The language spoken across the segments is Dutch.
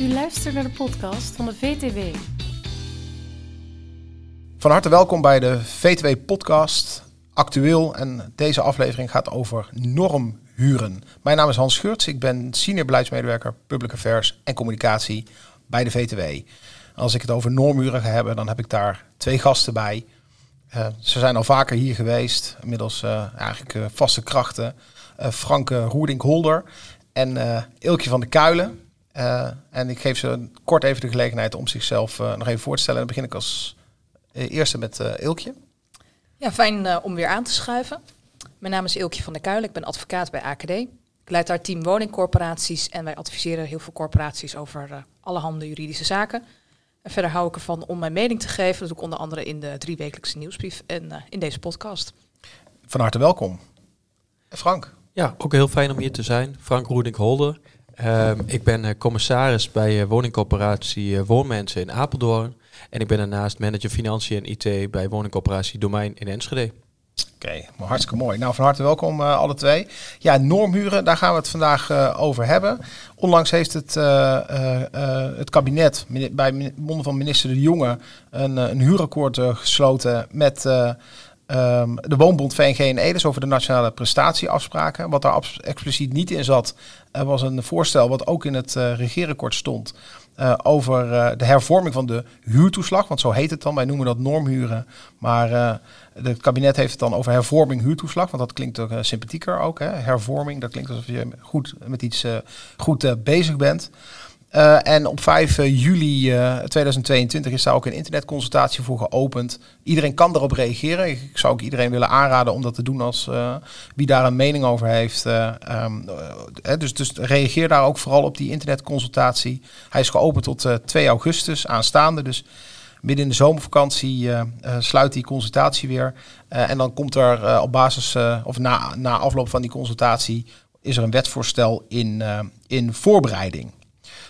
U luistert naar de podcast van de VTW. Van harte welkom bij de VTW-podcast. Actueel en deze aflevering gaat over normhuren. Mijn naam is Hans Scheurts, ik ben senior beleidsmedewerker Public Affairs en Communicatie bij de VTW. Als ik het over normhuren ga hebben, dan heb ik daar twee gasten bij. Uh, ze zijn al vaker hier geweest, inmiddels uh, eigenlijk uh, vaste krachten. Frank Roerdink-Holder en Ilkje van de Kuilen. En ik geef ze kort even de gelegenheid om zichzelf nog even voor te stellen. En dan begin ik als eerste met Ilkje. Ja, fijn om weer aan te schuiven. Mijn naam is Ilkje van der Kuilen, ik ben advocaat bij AKD. Ik leid daar team woningcorporaties en wij adviseren heel veel corporaties over allerhande juridische zaken. En verder hou ik ervan om mijn mening te geven. Dat doe ik onder andere in de driewekelijkse nieuwsbrief en uh, in deze podcast. Van harte welkom. Frank. Ja, ook heel fijn om hier te zijn. Frank Roerdink-Holder. Uh, ik ben uh, commissaris bij uh, woningcorporatie Woonmensen in Apeldoorn. En ik ben daarnaast manager financiën en IT bij woningcorporatie Domein in Enschede. Oké, hartstikke mooi. Nou, van harte welkom uh, alle twee. Ja, normhuren, daar gaan we het vandaag over hebben. Onlangs heeft het, het kabinet bij monden van minister De Jonge een, een huurakkoord gesloten met um, de Woonbond VNG en Edes over de nationale prestatieafspraken. Wat daar expliciet niet in zat, was een voorstel wat ook in het regeerakkoord stond. Uh, over uh, de hervorming van de huurtoeslag. Want zo heet het dan. Wij noemen dat normhuren. Maar uh, het kabinet heeft het dan over hervorming huurtoeslag. Want dat klinkt ook sympathieker ook. Hè? Hervorming, dat klinkt alsof je goed met iets goed bezig bent. Uh, en op 5 juli uh, 2022 is daar ook een internetconsultatie voor geopend. Iedereen kan erop reageren. Ik zou ook iedereen willen aanraden om dat te doen als wie daar een mening over heeft. Um, dus, dus reageer daar ook vooral op die internetconsultatie. Hij is geopend tot 2 augustus aanstaande. Dus midden in de zomervakantie sluit die consultatie weer. en dan komt er op basis, of na, na afloop van die consultatie, is er een wetsvoorstel in, in voorbereiding.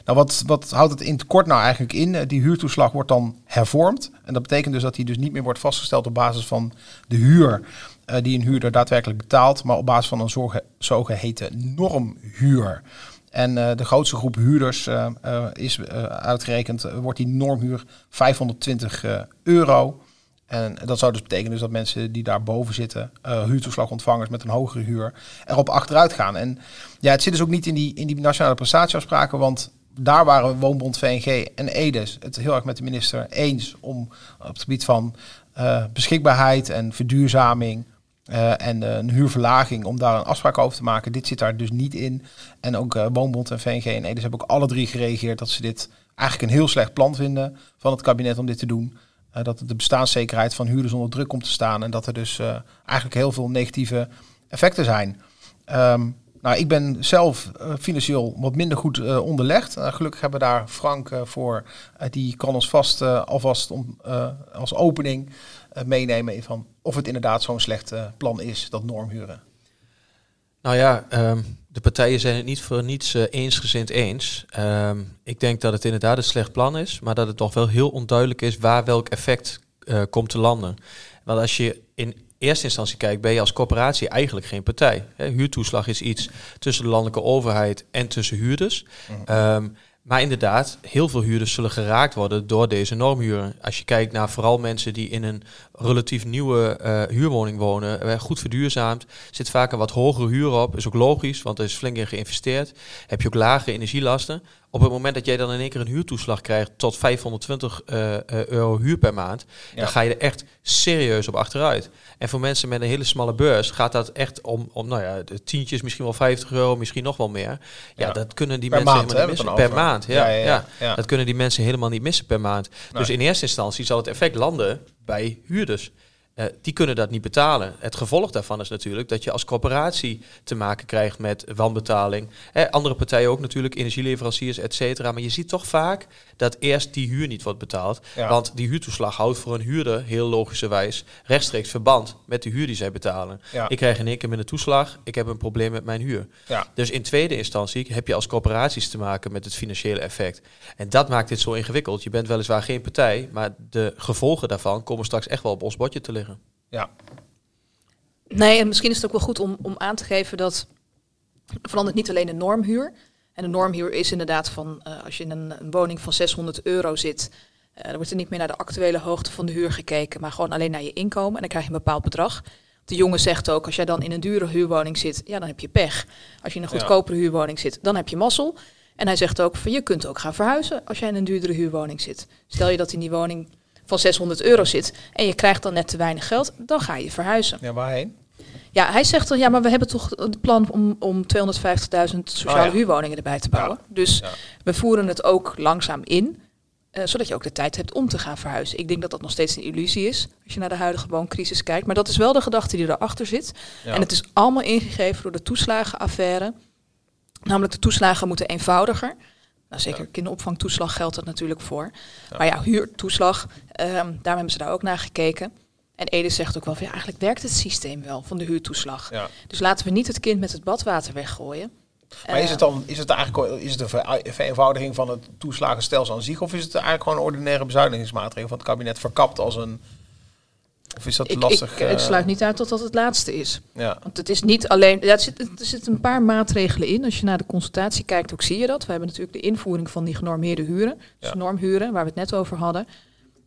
Nou, wat, wat houdt het in het kort nou eigenlijk in? Eh, die huurtoeslag wordt dan hervormd. En dat betekent dus dat die dus niet meer wordt vastgesteld op basis van de huur uh, die een huurder daadwerkelijk betaalt, maar op basis van een zogeheten normhuur. En uh, de grootste groep huurders uh, uh, is uitgerekend, wordt die normhuur 520 euro. En dat zou dus betekenen dus dat mensen die daarboven zitten, huurtoeslagontvangers met een hogere huur, erop achteruit gaan. En ja, het zit dus ook niet in die, in die nationale prestatieafspraken, want daar waren Woonbond, VNG en EDES het heel erg met de minister eens om op het gebied van uh, beschikbaarheid en verduurzaming uh, en uh, een huurverlaging om daar een afspraak over te maken. Dit zit daar dus niet in. En ook Woonbond en VNG en EDES hebben ook alle drie gereageerd dat ze dit eigenlijk een heel slecht plan vinden van het kabinet om dit te doen. dat de bestaanszekerheid van huurders onder druk komt te staan en dat er dus eigenlijk heel veel negatieve effecten zijn. Um, nou, ik ben zelf uh, financieel wat minder goed uh, onderlegd. Uh, gelukkig hebben we daar Frank voor. die kan ons vast alvast om, als opening meenemen van of het inderdaad zo'n slecht plan is, dat normhuren. Nou ja, um, de partijen zijn het niet voor niets eensgezind eens. Um, ik denk dat het inderdaad een slecht plan is, maar dat het toch wel heel onduidelijk is waar welk effect komt te landen. Want als je in eerste instantie kijkt, ben je als corporatie eigenlijk geen partij. huurtoeslag is iets tussen de landelijke overheid en tussen huurders. Mm maar inderdaad, heel veel huurders zullen geraakt worden door deze normhuren. Als je kijkt naar vooral mensen die in een relatief nieuwe uh, huurwoning wonen, uh, goed verduurzaamd, zit vaak een wat hogere huur op. Is ook logisch, want er is flink in geïnvesteerd. Heb je ook lagere energielasten. Op het moment dat jij dan in één keer een huurtoeslag krijgt tot 520 uh, uh, euro huur per maand, ja. dan ga je er echt serieus op achteruit. En voor mensen met een hele smalle beurs gaat dat echt om, om nou ja, de tientjes, misschien wel 50 euro, misschien nog wel meer. Ja, ja. dat kunnen die per mensen maand, helemaal niet missen. Per maand, ja, ja, ja, Dat kunnen die mensen helemaal niet missen per maand. Nee. Dus in eerste instantie zal het effect landen bij huurders. Uh, die kunnen dat niet betalen. Het gevolg daarvan is natuurlijk dat je als corporatie te maken krijgt met wanbetaling. Eh, andere partijen ook natuurlijk, energieleveranciers, et cetera. Maar je ziet toch vaak dat eerst die huur niet wordt betaald. Ja. Want die huurtoeslag houdt voor een huurder heel logischerwijs rechtstreeks verband met de huur die zij betalen. Ja. Ik krijg in één keer met een toeslag, ik heb een probleem met mijn huur. Ja. Dus in tweede instantie heb je als corporaties te maken met het financiële effect. En dat maakt dit zo ingewikkeld. Je bent weliswaar geen partij, maar de gevolgen daarvan komen straks echt wel op ons bordje te liggen. Ja. Nee, en misschien is het ook wel goed om, om aan te geven dat verandert niet alleen de normhuur. En de normhuur is inderdaad van, eh, als je in een, een woning van 600 euro zit, eh, dan wordt er niet meer naar de actuele hoogte van de huur gekeken, maar gewoon alleen naar je inkomen. En dan krijg je een bepaald bedrag. De jongen zegt ook, als jij dan in een dure huurwoning zit, ja, dan heb je pech. Als je in een Ja. goedkopere huurwoning zit, dan heb je mazzel. En hij zegt ook, van, je kunt ook gaan verhuizen als jij in een duurdere huurwoning zit. Stel je dat in die woning van 600 euro zit en je krijgt dan net te weinig geld, dan ga je verhuizen. Ja, waarheen? Ja, hij zegt dan, ja, maar we hebben toch het plan om, om 250.000 sociale Oh ja. huurwoningen erbij te bouwen. Dus Ja. we voeren het ook langzaam in, eh, zodat je ook de tijd hebt om te gaan verhuizen. Ik denk dat dat nog steeds een illusie is, als je naar de huidige wooncrisis kijkt. Maar dat is wel de gedachte die erachter zit. En het is allemaal ingegeven door de toeslagenaffaire. Namelijk de toeslagen moeten eenvoudiger. Nou, zeker kinderopvangtoeslag geldt dat natuurlijk voor. Maar ja, huurtoeslag, ehm daarom hebben ze daar ook naar gekeken. En Ede zegt ook wel, van, ja, eigenlijk werkt het systeem wel van de huurtoeslag. Ja. Dus laten we niet het kind met het badwater weggooien. Maar is Eh, het dan is het eigenlijk is het een ver- vereenvoudiging van het toeslagenstelsel aan zich? Of is het eigenlijk gewoon een ordinaire bezuinigingsmaatregel van het kabinet verkapt als een... Of is dat ik, lastig? ik, ik eh, sluit niet uit dat dat het laatste is. Ja, Want het is niet alleen. Ja, er, zit, er zitten een paar maatregelen in. Als je naar de consultatie kijkt, ook zie je dat. We hebben natuurlijk de invoering van die genormeerde huren. Dus Ja. normhuren, waar we het net over hadden.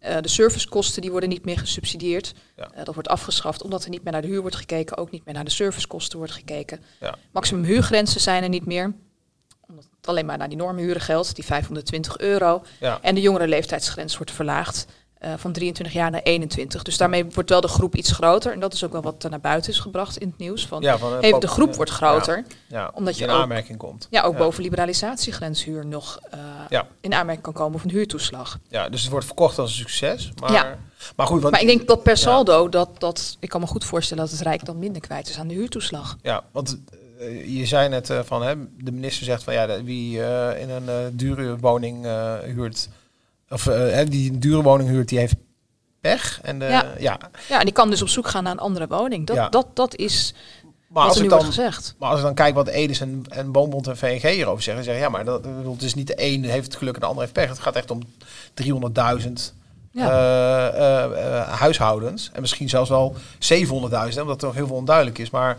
Eh, de servicekosten die worden niet meer gesubsidieerd. Ja. Eh, dat wordt afgeschaft omdat er niet meer naar de huur wordt gekeken. Ook niet meer naar de servicekosten wordt gekeken. Ja. Maximum huurgrenzen zijn er niet meer. Omdat het alleen maar naar die normhuren geldt, die 520 euro. ja. En de jongere leeftijdsgrens wordt verlaagd eh, van 23 jaar naar 21. Dus daarmee wordt wel de groep iets groter. En dat is ook wel wat er naar buiten is gebracht in het nieuws. Van, ja van, even de groep ja. wordt groter. Ja, ja, Omdat je in ook- aanmerking komt. Ja, ook boven liberalisatiegrenshuur nog Ja. in aanmerking kan komen van huurtoeslag. Ja, dus het wordt verkocht als een succes. Maar, Ja. maar goed, want, Maar ik denk dat per saldo, dat, dat, ik kan me goed voorstellen dat het Rijk dan minder kwijt is aan de huurtoeslag. ja, want eh, je zei net van, hè, de minister zegt van ja, wie in een dure woning huurt, of eh, die een dure woning huurt, die heeft pech. En de, Ja. ja. Ja, en die kan dus op zoek gaan naar een andere woning. Dat, Ja. dat, dat is Maar als nu ik wordt dan gezegd. Maar als ik dan kijk wat Edis en, en Woonbond en VNG hierover zeggen, zeggen ja, maar dat, het is niet de een heeft het geluk en de ander heeft pech. Het gaat echt om 300.000 Ja. eh, eh, eh, huishoudens. En misschien zelfs wel 700.000, hè, omdat er nog heel veel onduidelijk is. Maar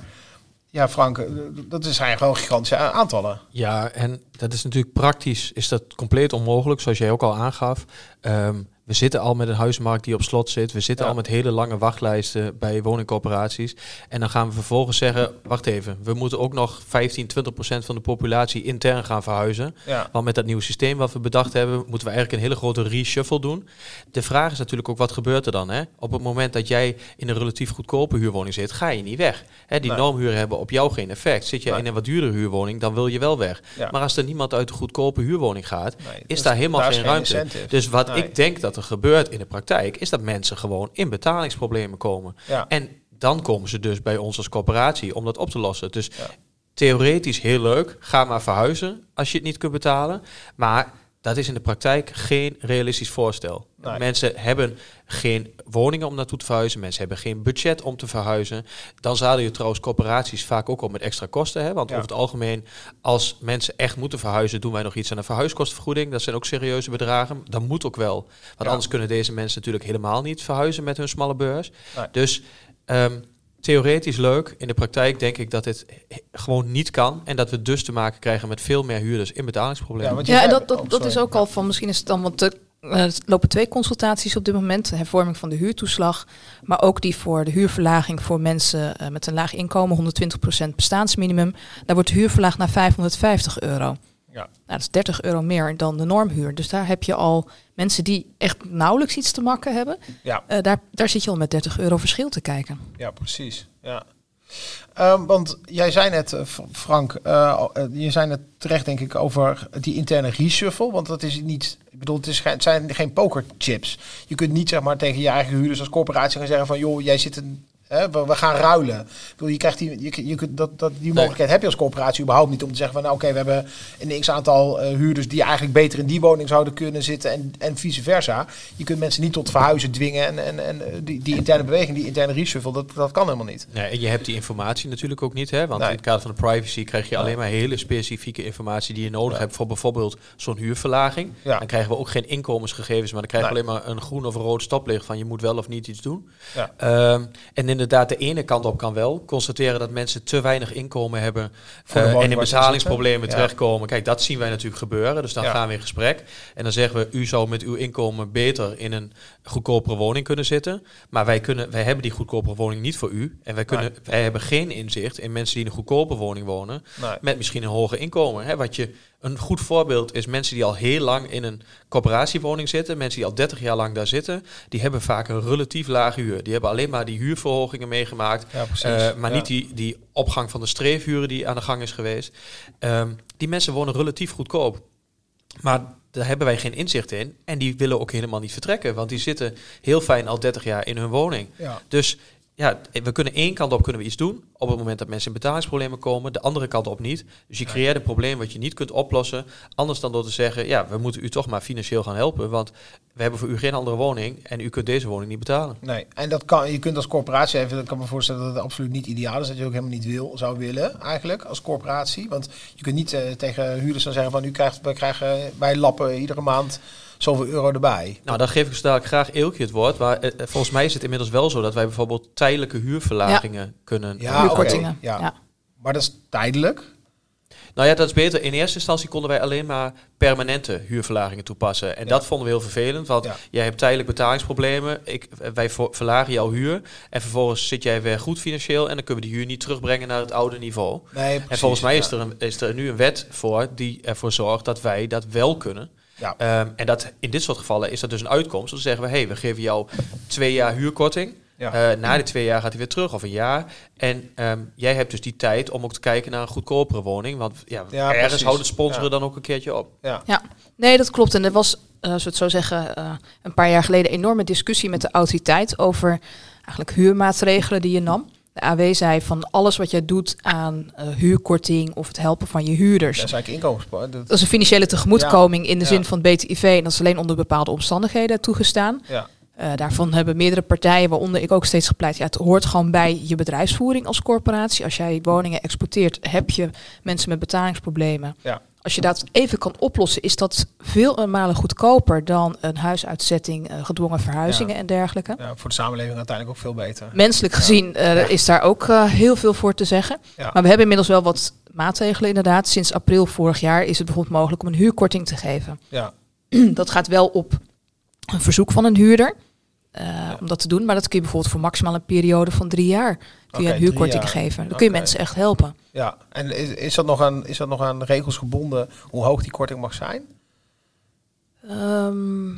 ja, Frank, eh, dat eigenlijk wel gigantische aantallen. Ja, en dat is natuurlijk praktisch is dat compleet onmogelijk, zoals jij ook al aangaf. Ehm, we zitten al met een huizenmarkt die op slot zit. We zitten Ja. al met hele lange wachtlijsten bij woningcorporaties. En dan gaan we vervolgens zeggen, wacht even, we moeten ook nog 15, 20 procent van de populatie intern gaan verhuizen. Ja, Want met dat nieuwe systeem wat we bedacht hebben, moeten we eigenlijk een hele grote reshuffle doen. De vraag is natuurlijk ook, wat gebeurt er dan? Hè? Op het moment dat jij in een relatief goedkope huurwoning zit, ga je niet weg. Hè, die Nee. normhuren hebben op jou geen effect. Zit je Nee. in een wat duurdere huurwoning, dan wil je wel weg. ja. Maar als er niemand uit de goedkope huurwoning gaat, Nee, is daar helemaal daar geen ruimte. incentive. Dus wat Nee. ik denk dat er gebeurt in de praktijk, is dat mensen gewoon in betalingsproblemen komen. Ja. En dan komen ze dus bij ons als corporatie om dat op te lossen. Dus Ja. theoretisch heel leuk, ga maar verhuizen als je het niet kunt betalen. Maar dat is in de praktijk geen realistisch voorstel. Nee. Mensen hebben geen woningen om naartoe te verhuizen. Mensen hebben geen budget om te verhuizen. Dan zadel je trouwens corporaties vaak ook op met extra kosten. Hè? Want Ja. over het algemeen, als mensen echt moeten verhuizen, doen wij nog iets aan de verhuiskostenvergoeding. Dat zijn ook serieuze bedragen. Dat moet ook wel. Want Ja. anders kunnen deze mensen natuurlijk helemaal niet verhuizen met hun smalle beurs. Nee. Dus ehm, theoretisch leuk. In de praktijk denk ik dat dit gewoon niet kan. En dat we dus te maken krijgen met veel meer huurders in betalingsproblemen. want je Ja, en zei- dat, dat, oh, dat is ook al van, misschien is het dan, want er eh, er lopen twee consultaties op dit moment. De hervorming van de huurtoeslag, maar ook die voor de huurverlaging voor mensen eh, met een laag inkomen, 120% bestaansminimum. Daar wordt de huur verlaagd naar 550 euro. Ja. Nou, dat is 30 euro meer dan de normhuur. Dus daar heb je al mensen die echt nauwelijks iets te makken hebben. Ja. Eh, daar, daar zit je al met 30 euro verschil te kijken. Ja, precies. Ja. Ehm, want jij zei net, eh, Frank, eh, je zei net terecht denk ik over die interne reshuffle. Want dat is niet, ik bedoel, het, is het zijn geen pokerchips. Je kunt niet zeg maar tegen je eigen huurders als corporatie gaan zeggen van, joh, jij zit een, hè, we, we gaan ruilen. Ik bedoel, je krijgt die, je, je kunt dat, dat, die mogelijkheid heb je als corporatie überhaupt niet om te zeggen van, nou oké, we hebben een x aantal eh, huurders die eigenlijk beter in die woning zouden kunnen zitten en, en vice versa. Je kunt mensen niet tot verhuizen dwingen en, en, en eh, die, die interne beweging, die interne reshuffle, dat, dat kan helemaal niet. Nee, en je hebt die informatie natuurlijk ook niet, hè? Want Nee. in het kader van de privacy krijg je alleen maar hele specifieke informatie die je nodig Ja. hebt voor bijvoorbeeld zo'n huurverlaging. Ja. Dan krijgen we ook geen inkomensgegevens, maar dan krijgen we Nee. alleen maar een groen of een rood stoplicht van je moet wel of niet iets doen. Ja. Ehm, en in inderdaad de ene kant op kan wel. Constateren dat mensen te weinig inkomen hebben woning en in betalingsproblemen. Ja. terechtkomen. Kijk, dat zien wij natuurlijk gebeuren. Dus dan Ja. gaan we in gesprek. En dan zeggen we, u zou met uw inkomen beter in een goedkopere woning kunnen zitten. Maar wij, kunnen, wij hebben die goedkopere woning niet voor u. En wij, kunnen, wij hebben geen inzicht in mensen die in een goedkope woning wonen. Nee. Met misschien een hoger inkomen. Hè? Wat je, een goed voorbeeld is mensen die al heel lang in een coöperatiewoning zitten. Mensen die al 30 jaar lang daar zitten. Die hebben vaak een relatief lage huur. Die hebben alleen maar die huurverhogingen meegemaakt. Ja. Eh, maar Ja. niet die, die opgang van de streefhuren die aan de gang is geweest. Ehm, die mensen wonen relatief goedkoop. Maar daar hebben wij geen inzicht in. En die willen ook helemaal niet vertrekken. Want die zitten heel fijn al 30 jaar in hun woning. Ja. Dus ja, we kunnen één kant op kunnen we iets doen. Op het moment dat mensen in betalingsproblemen komen. De andere kant op niet. Dus je creëert een probleem wat je niet kunt oplossen. Anders dan door te zeggen, ja, we moeten u toch maar financieel gaan helpen. Want we hebben voor u geen andere woning. En u kunt deze woning niet betalen. Nee, en dat kan, je kunt als corporatie even, ik kan me voorstellen dat het absoluut niet ideaal is, dat je ook helemaal niet wil, zou willen eigenlijk als corporatie. Want je kunt niet eh, tegen huurders dan zeggen van u krijgt, wij krijgen, wij lappen iedere maand zoveel euro erbij. Nou, dan geef ik zo dadelijk graag Eelkje het woord. Maar eh, eh, volgens mij is het inmiddels wel zo dat wij bijvoorbeeld tijdelijke huurverlagingen kunnen. Ja, ja. ja. Maar dat is tijdelijk. Nou ja, dat is beter. In eerste instantie konden wij alleen maar permanente huurverlagingen toepassen. En Ja. dat vonden we heel vervelend, want Ja. jij hebt tijdelijk betalingsproblemen. Ik, wij vo- verlagen jouw huur en vervolgens zit jij weer goed financieel en dan kunnen we die huur niet terugbrengen naar het oude niveau. Nee, precies, en volgens mij is, er een, is er nu een wet voor die ervoor zorgt dat wij dat wel kunnen. Ja. Ehm, en dat, in dit soort gevallen is dat dus een uitkomst. Dan zeggen we, hé, hey, we geven jou twee jaar huurkorting. Ja. Eh, na die twee jaar gaat hij weer terug, of een jaar. En ehm, jij hebt dus die tijd om ook te kijken naar een goedkopere woning. Want ja, Ja, ergens precies. houdt het sponsoren Ja. dan ook een keertje op. ja. Nee, dat klopt. En er was, eh als we het zo zeggen, eh, een paar jaar geleden enorme discussie met de autoriteit over eigenlijk huurmaatregelen die je nam. De AW zei van alles wat jij doet aan eh, huurkorting of het helpen van je huurders. Dat is eigenlijk inkomensspar. Dat, Dat is een financiële tegemoetkoming in de Ja. zin van BTIV. En dat is alleen onder bepaalde omstandigheden toegestaan. ja. Eh, daarvan hebben meerdere partijen, waaronder ik ook steeds gepleit. Ja, het hoort gewoon bij je bedrijfsvoering als corporatie. Als jij woningen exporteert, heb je mensen met betalingsproblemen. Ja. Als je dat even kan oplossen, is dat veel malen goedkoper dan een huisuitzetting, eh, gedwongen verhuizingen Ja. en dergelijke. ja, voor de samenleving uiteindelijk ook veel beter. Menselijk gezien eh, is daar ook eh, heel veel voor te zeggen. Maar we hebben inmiddels wel wat maatregelen inderdaad. Sinds april vorig jaar is het bijvoorbeeld mogelijk om een huurkorting te geven. Ja. Dat gaat wel op een verzoek van een huurder eh, om dat te doen. Maar dat kun je bijvoorbeeld voor maximaal een periode van drie jaar kun je een huurkorting geven. Dan kun je mensen echt helpen. ja. En is, is, dat nog aan, is dat nog aan regels gebonden hoe hoog die korting mag zijn? Ehm,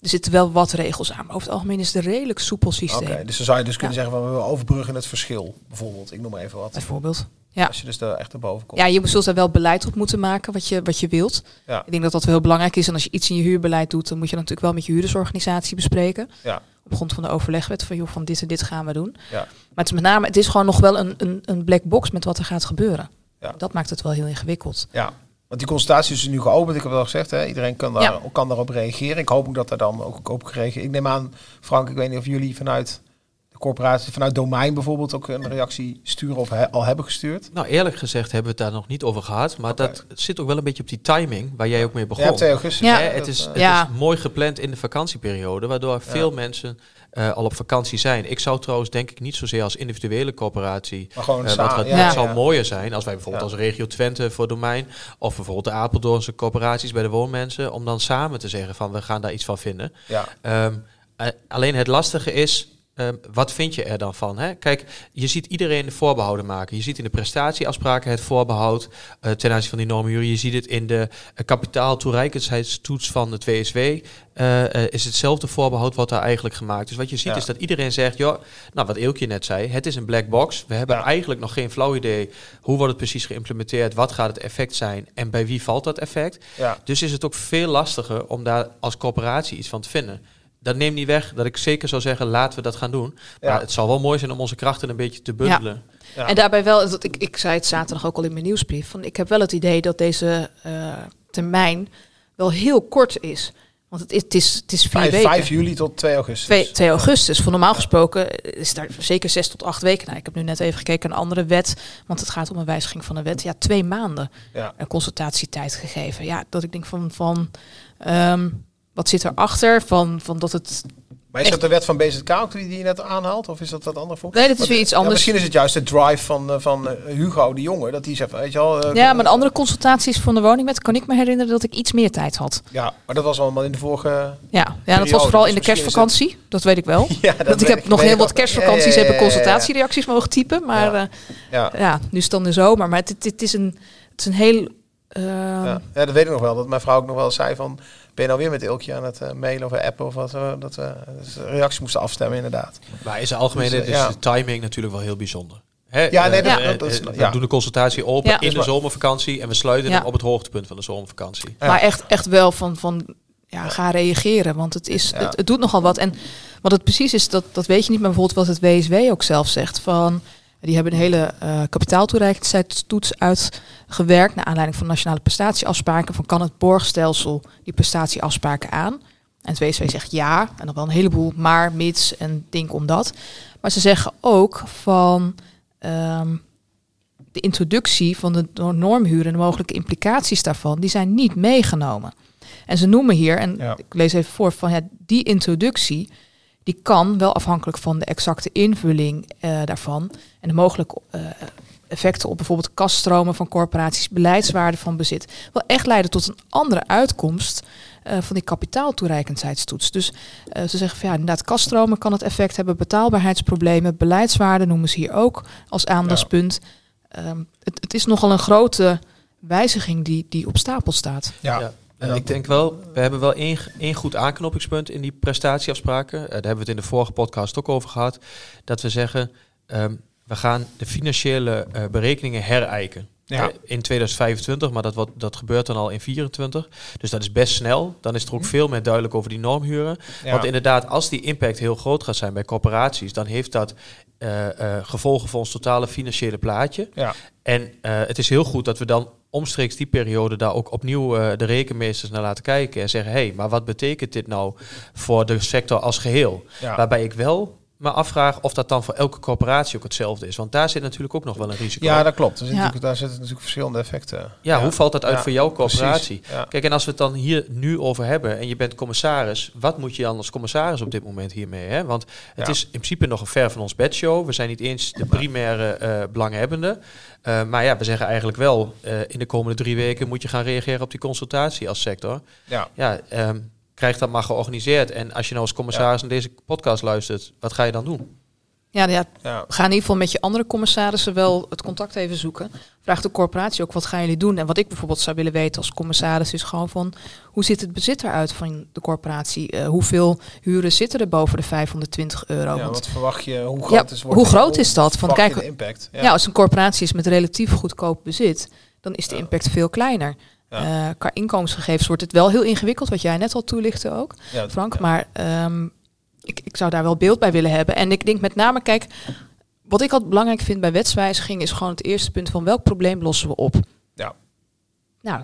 er zitten wel wat regels aan. Maar over het algemeen is het een redelijk soepel systeem. Oké, dus dan zou je dus kunnen Ja. zeggen van we overbruggen het verschil, bijvoorbeeld. Ik noem maar even wat. Bijvoorbeeld. Ja. Als je dus er echt erboven komt. Ja, je zult daar wel beleid op moeten maken wat je, wat je wilt. Ja. Ik denk dat dat wel heel belangrijk is. En als je iets in je huurbeleid doet, dan moet je dat natuurlijk wel met je huurdersorganisatie bespreken. Ja. Op grond van de overlegwet van joh, van dit en dit gaan we doen. Ja. Maar het is met name, het is gewoon nog wel een, een, een black box met wat er gaat gebeuren. Ja. Dat maakt het wel heel ingewikkeld. Ja, want die consultatie is nu geopend. Ik heb het al gezegd, hè? iedereen kan, daar, Ja. kan daarop reageren. Ik hoop ook dat er dan ook op gereageerd Ik neem aan, Frank, ik weet niet of jullie vanuit de corporatie, vanuit domein bijvoorbeeld, ook een reactie sturen of he- al hebben gestuurd. Nou, eerlijk gezegd hebben we het daar nog niet over gehad. Maar dat zit ook wel een beetje op die timing waar jij ook mee Ja, begon. 2 augustus. Ja. hè, Hè, dat, het, is, het Ja. is mooi gepland in de vakantieperiode, waardoor veel mensen eh, al op vakantie zijn. Ik zou trouwens denk ik niet zozeer als individuele corporatie. maar gewoon eh, samen. wat, wat ja, Ja. het zou ja. mooier zijn als wij bijvoorbeeld Ja. als regio Twente voor domein of bijvoorbeeld de Apeldoornse corporaties bij de woonmensen, om dan samen te zeggen van we gaan daar iets van vinden. Ja, Ehm, eh, alleen het lastige is, ehm, wat vind je er dan van? Hè? Kijk, je ziet iedereen de voorbehouden maken. Je ziet in de prestatieafspraken het voorbehoud eh, ten aanzien van die normenhuur. Je ziet het in de uh, kapitaaltoereikendheidstoets van het WSW. eh, eh, is hetzelfde voorbehoud wat daar eigenlijk gemaakt is. Wat je ziet Ja. is dat iedereen zegt, joh, nou wat Eelkje net zei, het is een black box. We hebben Ja. eigenlijk nog geen flauw idee hoe wordt het precies geïmplementeerd, wat gaat het effect zijn en bij wie valt dat effect. ja. Dus is het ook veel lastiger om daar als corporatie iets van te vinden. Dat neemt niet weg dat ik zeker zou zeggen, laten we dat gaan doen. Maar Ja. het zal wel mooi zijn om onze krachten een beetje te bundelen. Ja. En daarbij wel, dat ik, ik zei het zaterdag ook al in mijn nieuwsbrief, van ik heb wel het idee dat deze eh, termijn wel heel kort is. Want het is, het is, het is vier 5, weken. 5 juli tot 2 augustus. 2, 2 augustus. Voor normaal gesproken is daar zeker zes tot acht weken. Nou, ik heb nu net even gekeken naar een andere wet, want het gaat om een wijziging van een wet. Ja, twee maanden Ja. een consultatietijd gegeven. Ja, dat ik denk van, van ehm, wat zit erachter? Van, van dat het Maar is dat de wet van BZK ook die je net aanhaalt? Of is dat dat andere voor? Nee, dat is weer iets ja, anders. misschien is het juist de drive van, eh, van eh, Hugo de Jonge. Dat die zegt, weet je wel... eh, Ja, maar de andere consultaties van de woningwet kan ik me herinneren dat ik iets meer tijd had. Ja, maar dat was allemaal in de vorige... Ja, ja dat was vooral dus in de kerstvakantie. Dat weet ik wel. Ja, Dat ik heb nog heel ik wat kerstvakanties ja, ja. consultatiereacties mogen typen. Maar Ja. ja, Ja. ja nu is het dan de zomer. Maar het, het, het is, een, het is een heel... Ja. ja, dat weet ik nog wel. Dat mijn vrouw ook nog wel zei van... Ben je nou weer met Ilkje aan het eh, mailen of appen of wat? eh, dat we dus de reacties moesten afstemmen inderdaad. Maar in zijn algemeen Dus, is eh, ja. de timing natuurlijk wel heel bijzonder. Hè, Ja, nee, eh, dat- eh, dat- dat is- eh, we ja. doen de consultatie open Ja. in de zomervakantie en we sluiten Ja. hem op het hoogtepunt van de zomervakantie. Ja. Maar echt, echt wel van, van ja, ga reageren. Want het, is, Ja. het, het doet nogal wat. En wat het precies is, dat, dat weet je niet. Maar bijvoorbeeld wat het WSW ook zelf zegt. Van, die hebben een hele eh kapitaaltoereikingstoets uitgewerkt. Naar aanleiding van nationale prestatieafspraken. Van kan het borgstelsel die prestatieafspraken aan? En het WSW zegt ja. En dan wel een heleboel maar, mits en denk omdat. Maar ze zeggen ook van... ehm, de introductie van de normhuur en de mogelijke implicaties daarvan, die zijn niet meegenomen. En ze noemen hier, en Ja. ik lees even voor, van ja, die introductie, die kan wel afhankelijk van de exacte invulling eh, daarvan en de mogelijke eh, effecten op bijvoorbeeld kaststromen van corporaties, beleidswaarde van bezit, wel echt leiden tot een andere uitkomst eh, van die kapitaaltoereikendheidstoets. Dus ze zeggen van ja, inderdaad, kaststromen kan het effect hebben, betaalbaarheidsproblemen, beleidswaarde noemen ze hier ook als aandachtspunt. Ehm, het, het is nogal een grote wijziging die, die op stapel staat. Ja. Ja. Ik denk wel, we hebben wel één, één goed aanknopingspunt in die prestatieafspraken. Eh, daar hebben we het in de vorige podcast ook over gehad. Dat we zeggen, ehm, we gaan de financiële eh, berekeningen herijken. Ja. Eh, in 2025, maar dat, wat, dat gebeurt dan al in 24. Dus dat is best snel. Dan is er ook veel meer duidelijk over die normhuren. Ja. Want inderdaad, als die impact heel groot gaat zijn bij corporaties, dan heeft dat eh, eh, gevolgen voor ons totale financiële plaatje. Ja. En het is heel goed dat we dan omstreeks die periode daar ook opnieuw de rekenmeesters naar laten kijken en zeggen, hé, hey, maar wat betekent dit nou voor de sector als geheel? Ja. Waarbij ik wel me afvraag of dat dan voor elke corporatie ook hetzelfde is. Want daar zit natuurlijk ook nog wel een risico. ja, dat klopt. Er zit Ja. natuurlijk, daar zitten natuurlijk verschillende effecten. Ja, hoe valt dat uit Ja, voor jouw corporatie? Ja. Kijk, en als we het dan hier nu over hebben en je bent commissaris, wat moet je dan als commissaris op dit moment hiermee? Hè? Want het Ja. is in principe nog een ver van ons bedshow. We zijn niet eens de primaire eh belanghebbende. Eh, maar ja, we zeggen eigenlijk wel, eh, in de komende drie weken moet je gaan reageren op die consultatie als sector. Ja. Ja, ehm, krijg dat maar georganiseerd. En als je nou als commissaris naar deze podcast luistert, wat ga je dan doen? Ja, ja, Ja. ga in ieder geval met je andere commissarissen wel het contact even zoeken. Vraag de corporatie ook, wat gaan jullie doen? En wat ik bijvoorbeeld zou willen weten als commissaris is gewoon van... hoe ziet het bezit eruit van de corporatie? Eh, hoeveel huren zitten er boven de 520 euro? Ja, Want wat verwacht je? Hoe Ja, groot is, wordt hoe groot is dat? Je kijk, impact. ja. als een corporatie is met relatief goedkoop bezit... dan is de impact veel kleiner. Ja. Eh, qua inkomensgegevens wordt het wel heel ingewikkeld... wat jij net al toelichtte ook. Ja, Frank. ja. Maar ehm, ik, ik zou daar wel beeld bij willen hebben. En ik denk met name, kijk, wat ik altijd belangrijk vind bij wetswijziging is gewoon het eerste punt van welk probleem lossen we op. Ja. Nou,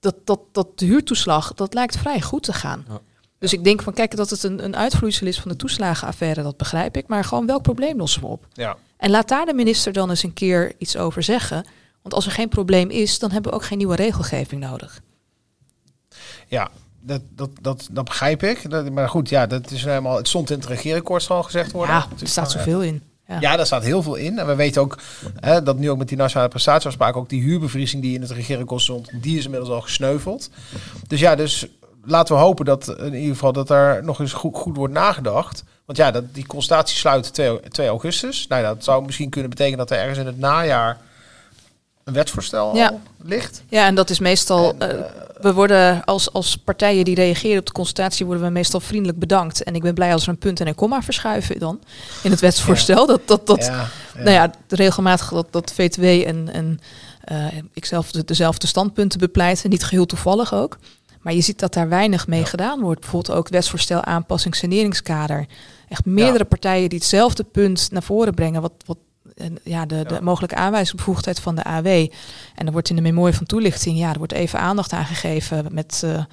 dat, dat, dat de huurtoeslag, dat lijkt vrij goed te gaan. Ja. Dus ik denk van, kijk, dat het een, een uitvloeisel is van de toeslagenaffaire, dat begrijp ik. Maar gewoon welk probleem lossen we op? Ja. En laat daar de minister dan eens een keer iets over zeggen. Want als er geen probleem is, dan hebben we ook geen nieuwe regelgeving nodig. Ja, dat, dat, dat, dat begrijp ik. Dat, maar goed, ja, dat is helemaal, het stond in het regeerakkoord zal gezegd worden. Ja, er staat zoveel in. Ja. Ja, daar staat heel veel in. En we weten ook hè, dat nu ook met die nationale prestatieafspraak ook die huurbevriezing die in het regeerakkoord stond, die is inmiddels al gesneuveld. Dus ja, dus laten we hopen dat in ieder geval dat er nog eens goed, goed wordt nagedacht. Want ja, dat, die constatie sluit 2, 2 augustus. Nou, ja, dat zou misschien kunnen betekenen dat er ergens in het najaar een wetsvoorstel Ja. ligt. Ja, en dat is meestal. En, eh, eh, we worden als, als partijen die reageren op de consultatie, worden we meestal vriendelijk bedankt. En ik ben blij als er een punt en een komma verschuiven dan in het wetsvoorstel. Dat, dat, dat, ja, Nou ja, regelmatig dat, dat VTW en, en eh, ikzelf de, dezelfde standpunten bepleiten. Niet geheel toevallig ook. Maar je ziet dat daar weinig mee gedaan wordt. Bijvoorbeeld ook wetsvoorstel aanpassing saneringskader. Echt meerdere partijen die hetzelfde punt naar voren brengen. Wat, wat ja, de, de mogelijke aanwijzingsbevoegdheid van de AW. En er wordt in de memorie van toelichting, ja, er wordt even aandacht aan gegeven met, eh,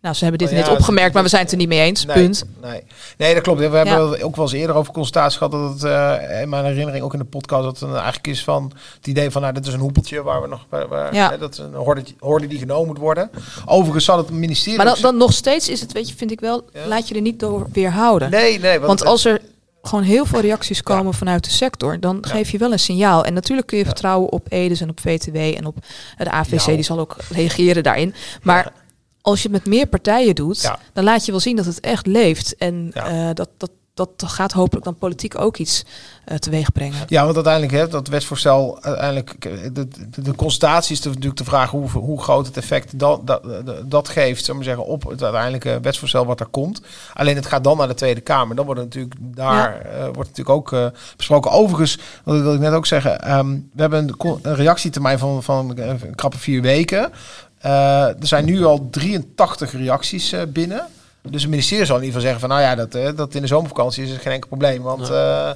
nou ze hebben dit Oh ja, net opgemerkt, maar we zijn het er niet mee eens. Nee, Punt. Nee. nee, dat klopt. We hebben ook wel eens eerder over constatatie gehad dat het eh, in mijn herinnering ook in de podcast dat het een, eigenlijk is van het idee van nou dit is een hoepeltje waar we nog waar, Ja. hè, dat is een horde, horde die genomen moet worden. Overigens zal het ministerie. Maar dan, dan nog steeds is het, weet je, vind ik wel, laat je er niet door weerhouden. nee, nee, Want als er gewoon heel veel reacties komen vanuit de sector, dan Ja. geef je wel een signaal. En natuurlijk kun je Ja. vertrouwen op EDES en op VTW en op de AVC, Ja. die zal ook reageren daarin. Maar als je het met meer partijen doet, dan laat je wel zien dat het echt leeft. En eh, dat, dat, dat gaat hopelijk dan politiek ook iets eh, teweeg brengen. Ja, want uiteindelijk hè, dat wetsvoorstel, uiteindelijk de, de, de constatatie is natuurlijk de vraag hoe, hoe groot het effect dat, dat, dat geeft, zullen we zeggen, op het uiteindelijke wetsvoorstel wat er komt. Alleen het gaat dan naar de Tweede Kamer. Dan wordt natuurlijk daar eh, wordt natuurlijk ook eh, besproken. Overigens, wat wil ik net ook zeggen, ehm, we hebben een, een reactietermijn van, van eh, een krappe vier weken. Eh, er zijn nu al 83 reacties eh, binnen. Dus het ministerie zal in ieder geval zeggen van, nou ja, dat, eh, dat in de zomervakantie is er geen enkel probleem. Want eh,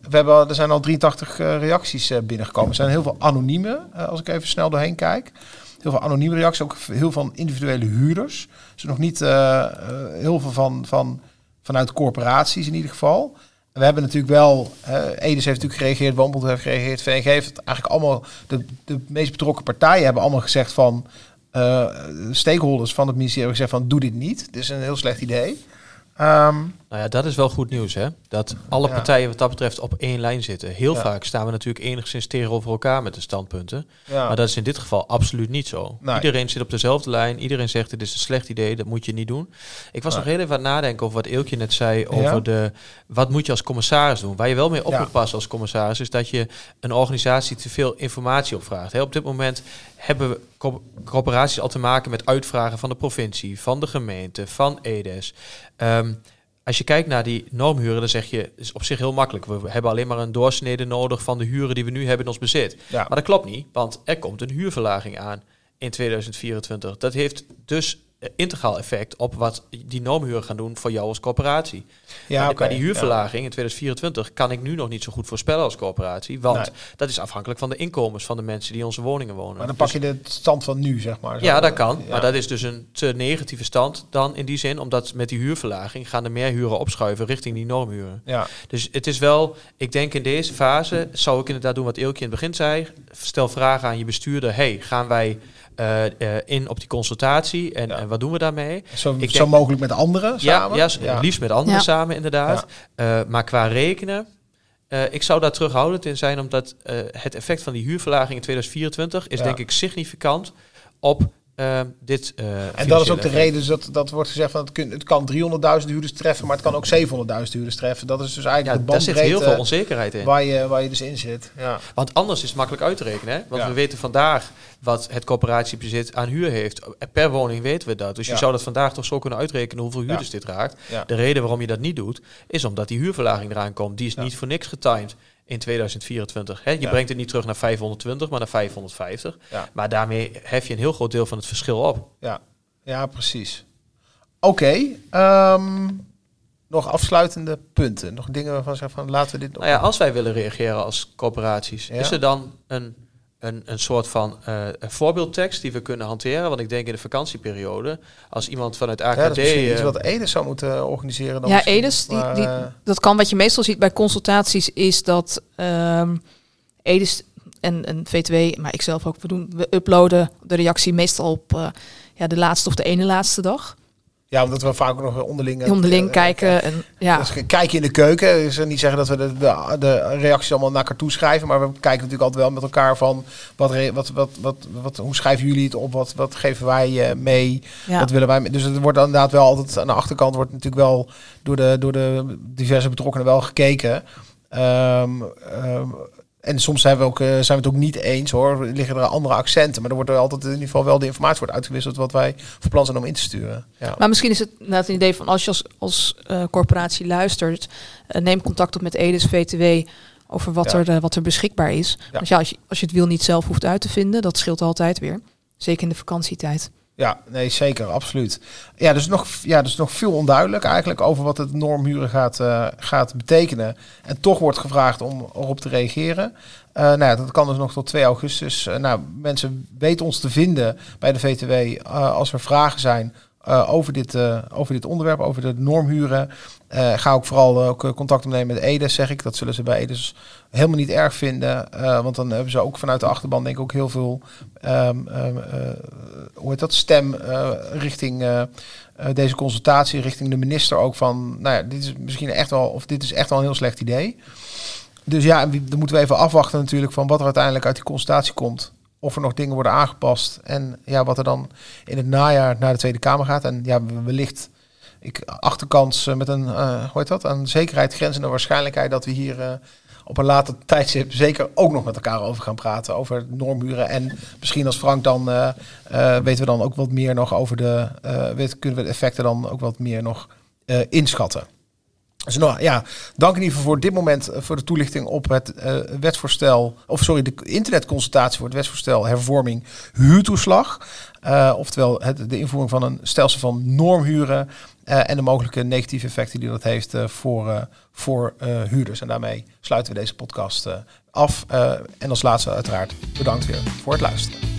we hebben, er zijn al 83 eh, reacties binnengekomen. Er zijn heel veel anonieme, als ik even snel doorheen kijk. Heel veel anonieme reacties, ook heel veel van individuele huurders. Dus nog niet heel veel van, van, vanuit corporaties in ieder geval. We hebben natuurlijk wel, eh Edes heeft natuurlijk gereageerd, Woonbond heeft gereageerd, VNG heeft eigenlijk allemaal, de, de meest betrokken partijen hebben allemaal gezegd van, stakeholders van het ministerie hebben gezegd van, doe dit niet. Dit is een heel slecht idee. Ehm, Nou ja, dat is wel goed nieuws, hè? Dat alle Ja. partijen wat dat betreft op één lijn zitten. Heel Ja. vaak staan we natuurlijk enigszins tegenover elkaar met de standpunten. ja. Maar dat is in dit geval absoluut niet zo. Nee. Iedereen zit op dezelfde lijn. Iedereen zegt, dit is een slecht idee, dat moet je niet doen. Ik was Nee. nog heel even aan het nadenken over wat Eelkje net zei over de... Wat moet je als commissaris doen? Waar je wel mee op moet passen als commissaris... is dat je een organisatie te veel informatie opvraagt. Hè, op dit moment hebben we co- corporaties al te maken met uitvragen van de provincie... van de gemeente, van EDES... Ehm, als je kijkt naar die normhuren, dan zeg je, is op zich heel makkelijk. We hebben alleen maar een doorsnede nodig van de huren die we nu hebben in ons bezit. ja. Maar dat klopt niet, want er komt een huurverlaging aan in 2024. Dat heeft dus integraal effect op wat die normhuren gaan doen voor jou als corporatie. ja, maar, maar die huurverlaging in 2024 kan ik nu nog niet zo goed voorspellen als corporatie, want Nee. dat is afhankelijk van de inkomens van de mensen die in onze woningen wonen. Maar dan Dus- pak je de stand van nu, zeg maar. Zo. ja, dat kan. Ja. Maar dat is dus een te negatieve stand dan in die zin, omdat met die huurverlaging gaan er meer huren opschuiven richting die normhuren. Ja, Dus het is wel, ik denk in deze fase zou ik inderdaad doen wat Eelkje in het begin zei. Stel vragen aan je bestuurder. Hey, gaan wij eh, eh, in op die consultatie en, Ja. en wat doen we daarmee? zo, Ik zo denk- mogelijk met anderen Ja, samen. ja, het liefst met anderen Ja. samen inderdaad. Eh, maar qua rekenen, eh, ik zou daar terughoudend in zijn, omdat eh, het effect van die huurverlaging in 2024 is Ja. denk ik significant op eh, dit. eh, En dat is ook de reden dus dat, dat wordt gezegd van het, kun, het kan 300.000 huurders treffen, maar het kan ook 700.000 huurders treffen. Dat is dus Ja, eigenlijk de daar zit heel bandbreedte veel onzekerheid in. waar je, waar je dus in zit. Ja. Want anders is het makkelijk uit te rekenen. Hè? Want Ja. we weten vandaag wat het coöperatiebezit aan huur heeft. Per woning weten we dat. Dus Ja. je zou dat vandaag toch zo kunnen uitrekenen hoeveel huurders dit raakt. Ja. De reden waarom je dat niet doet, is omdat die huurverlaging eraan komt. Die is Ja. niet voor niks getimed in 2024. Hè? Je Ja. brengt het niet terug naar 520, maar naar 550. Ja. Maar daarmee hef je een heel groot deel van het verschil op. Ja, ja precies. Oké, ehm, nog afsluitende punten. Nog dingen waarvan zegt van laten we dit. Nou ja, als wij willen reageren als corporaties, Ja. is er dan een, een, een soort van eh, een voorbeeldtekst die we kunnen hanteren? Want ik denk in de vakantieperiode, als iemand vanuit AKD... ja, dat is misschien iets eh, wat Edes zou moeten organiseren. Dan Ja. Edes, die, Maar, die, eh, dat kan wat je meestal ziet bij consultaties, is dat ehm Edes en, en VTW, maar ik zelf ook, we, doen, we uploaden de reactie meestal op eh, ja, de laatste of de ene laatste dag. Ja, omdat we vaak ook nog onderling... Onderling eh, kijken en ja. Dus kijk je in de keuken. Dus niet zeggen dat we de, de, de reacties allemaal naar elkaar toe schrijven. Maar we kijken natuurlijk altijd wel met elkaar van... Wat, wat, wat, wat, wat, hoe schrijven jullie het op? Wat, wat geven wij eh, mee? ja. Wat willen wij mee? Dus het wordt inderdaad wel altijd... Aan de achterkant wordt natuurlijk wel door de, door de diverse betrokkenen wel gekeken. Ehm, en soms zijn we, ook, eh, zijn we het ook niet eens hoor. Liggen er andere accenten. Maar er wordt er altijd in ieder geval wel de informatie wordt uitgewisseld... wat wij voor plan zijn om in te sturen. Ja. Maar misschien is het inderdaad een idee van als je als, als eh, corporatie luistert, eh, neem contact op met Edes VTW over wat, Ja. er, wat er beschikbaar is. Ja. Want ja, als je, als je het wiel niet zelf hoeft uit te vinden, dat scheelt altijd weer. Zeker in de vakantietijd. Ja, nee, zeker, absoluut. Ja, dus nog, ja, dus nog veel onduidelijk eigenlijk over wat het normhuren gaat, eh, gaat betekenen. En toch wordt gevraagd om erop te reageren. Eh, nou ja, dat kan dus nog tot 2 augustus. Eh, nou, mensen weten ons te vinden bij de VTW als er vragen zijn eh, over, dit, eh, over dit onderwerp, over de normhuren. Eh, ga ook vooral ook contact opnemen met Edes, zeg ik. Dat zullen ze bij Edes helemaal niet erg vinden. want dan hebben ze ook vanuit de achterban denk ik ook heel veel ehm, ehm, eh, hoe heet dat, stem richting deze consultatie, richting de minister ook van, nou ja, dit is misschien echt wel, of dit is echt wel een heel slecht idee. Dus ja, dan moeten we even afwachten natuurlijk van wat er uiteindelijk uit die consultatie komt. Of er nog dingen worden aangepast. En ja, wat er dan in het najaar naar de Tweede Kamer gaat. En ja, wellicht ik, achterkans eh, met een, eh, hoe heet dat, een zekerheid, grenzende waarschijnlijkheid dat we hier eh, op een later tijdstip zeker ook nog met elkaar over gaan praten. Over normhuren. En misschien als Frank dan weten we dan ook wat meer nog over de, kunnen we de effecten dan ook wat meer nog inschatten. Dus nou ja, dank in ieder geval voor dit moment eh, voor de toelichting op het wetsvoorstel, of sorry, de internetconsultatie voor het wetsvoorstel hervorming huurtoeslag. Eh, oftewel het, de invoering van een stelsel van normhuren en de mogelijke negatieve effecten die dat heeft voor, voor huurders. En daarmee sluiten we deze podcast af. En als laatste uiteraard bedankt weer voor het luisteren.